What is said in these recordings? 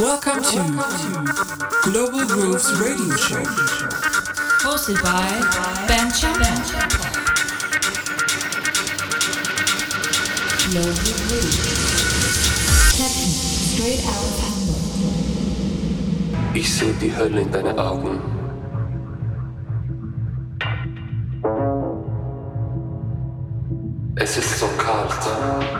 Welcome to Global Grooves Radio Show. Hosted by Ben Chapman. Global Grooves. Techno, straight out of Hamburg. Ich sehe die Hölle in deinen Augen. Es ist so kalt.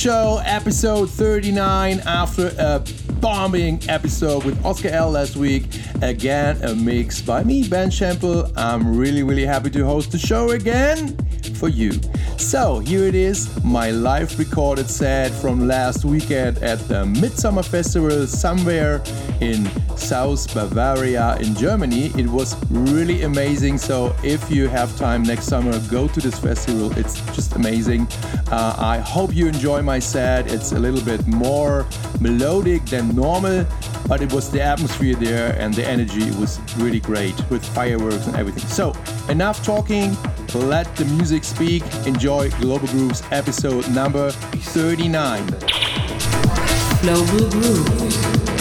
Show, episode 39. After a bombing episode with Oscar L last week, again a mix by me, Ben Shample. I'm really, really happy to host the show again for you. So here it is, my live recorded set from last weekend at the Midsummer Festival somewhere in South Bavaria in Germany. It was really amazing. So if you have time next summer, go to this festival. It's just amazing. Uh, I hope you enjoy my set. It's a little bit more melodic than normal, but it was the atmosphere there and the energy was really great with fireworks and everything. So enough talking. Let the music speak. Enjoy Global Grooves episode number 39. Global Grooves.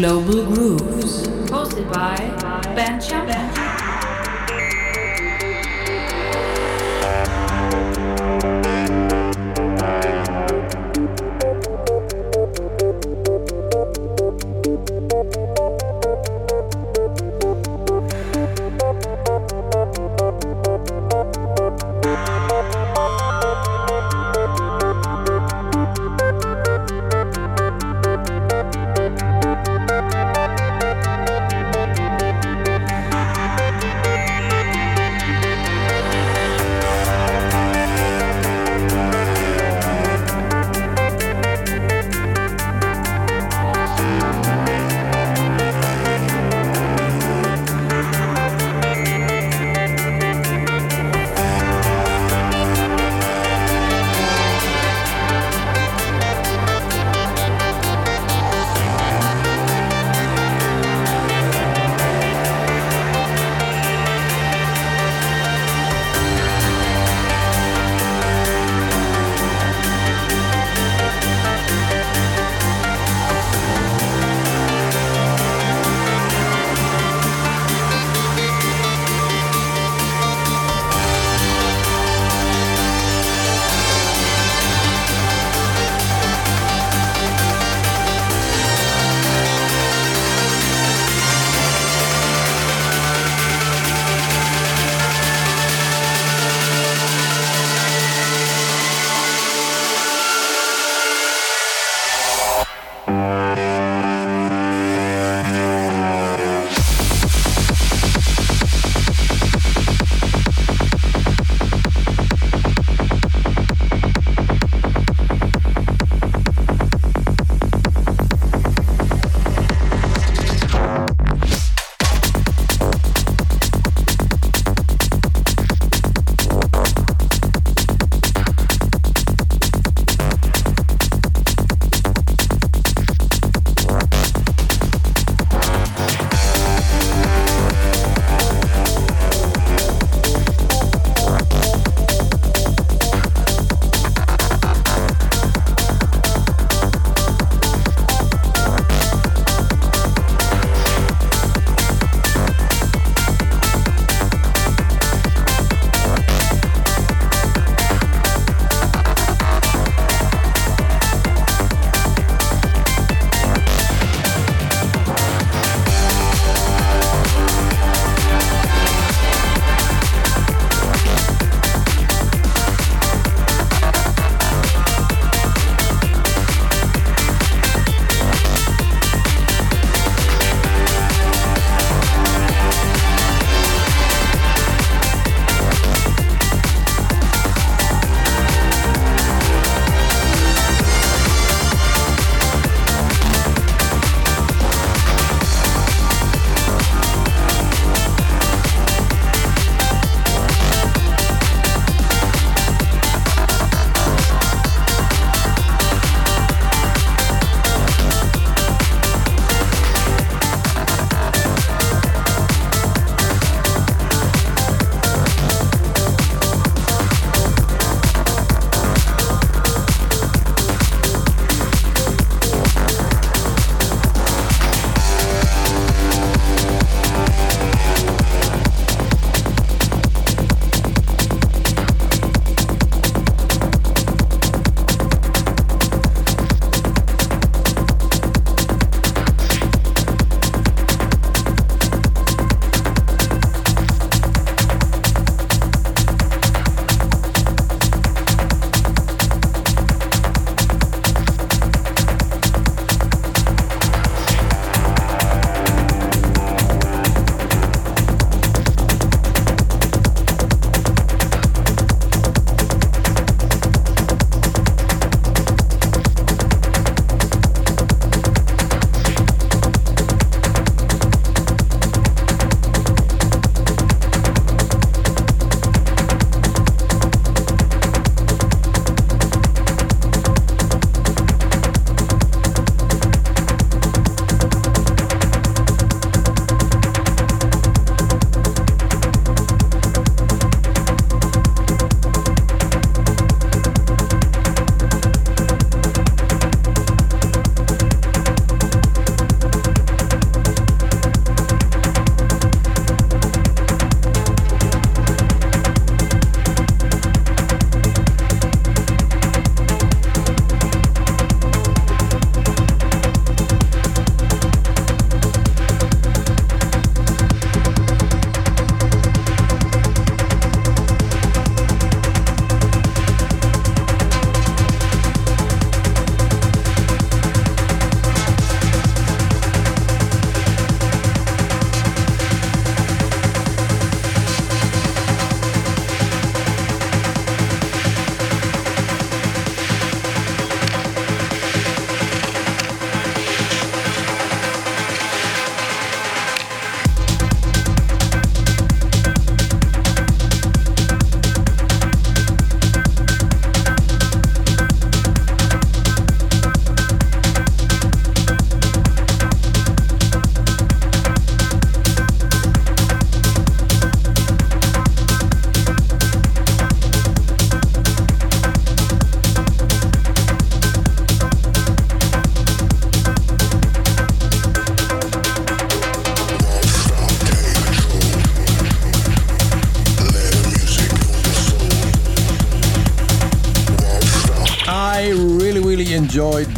Global Grooves. Hosted by Ben Champion.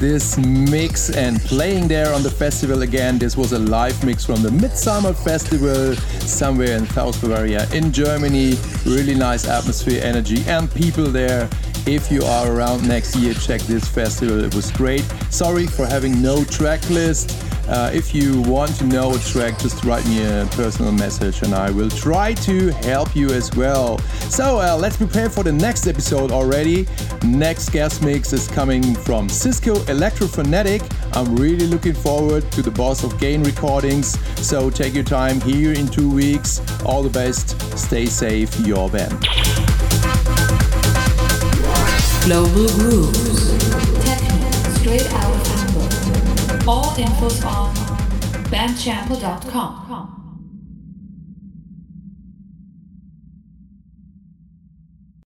This mix and playing there on the festival again. This was a live mix from the Midsummer Festival somewhere in South Bavaria in Germany. Really nice atmosphere, energy, and people there. If you are around next year, check this festival. It was great. Sorry for having no track list. Uh, if you want to know a track, just write me a personal message and I will try to help you as well. So uh, let's prepare for the next episode already. Next guest mix is coming from Cisco Electrophonetic. I'm really looking forward to the boss of Gain Recordings. So take your time here in two weeks. All the best. Stay safe. Your Ben. Global Grooves. Techno, straight out of Hamburg. All infos on bandchampo.com.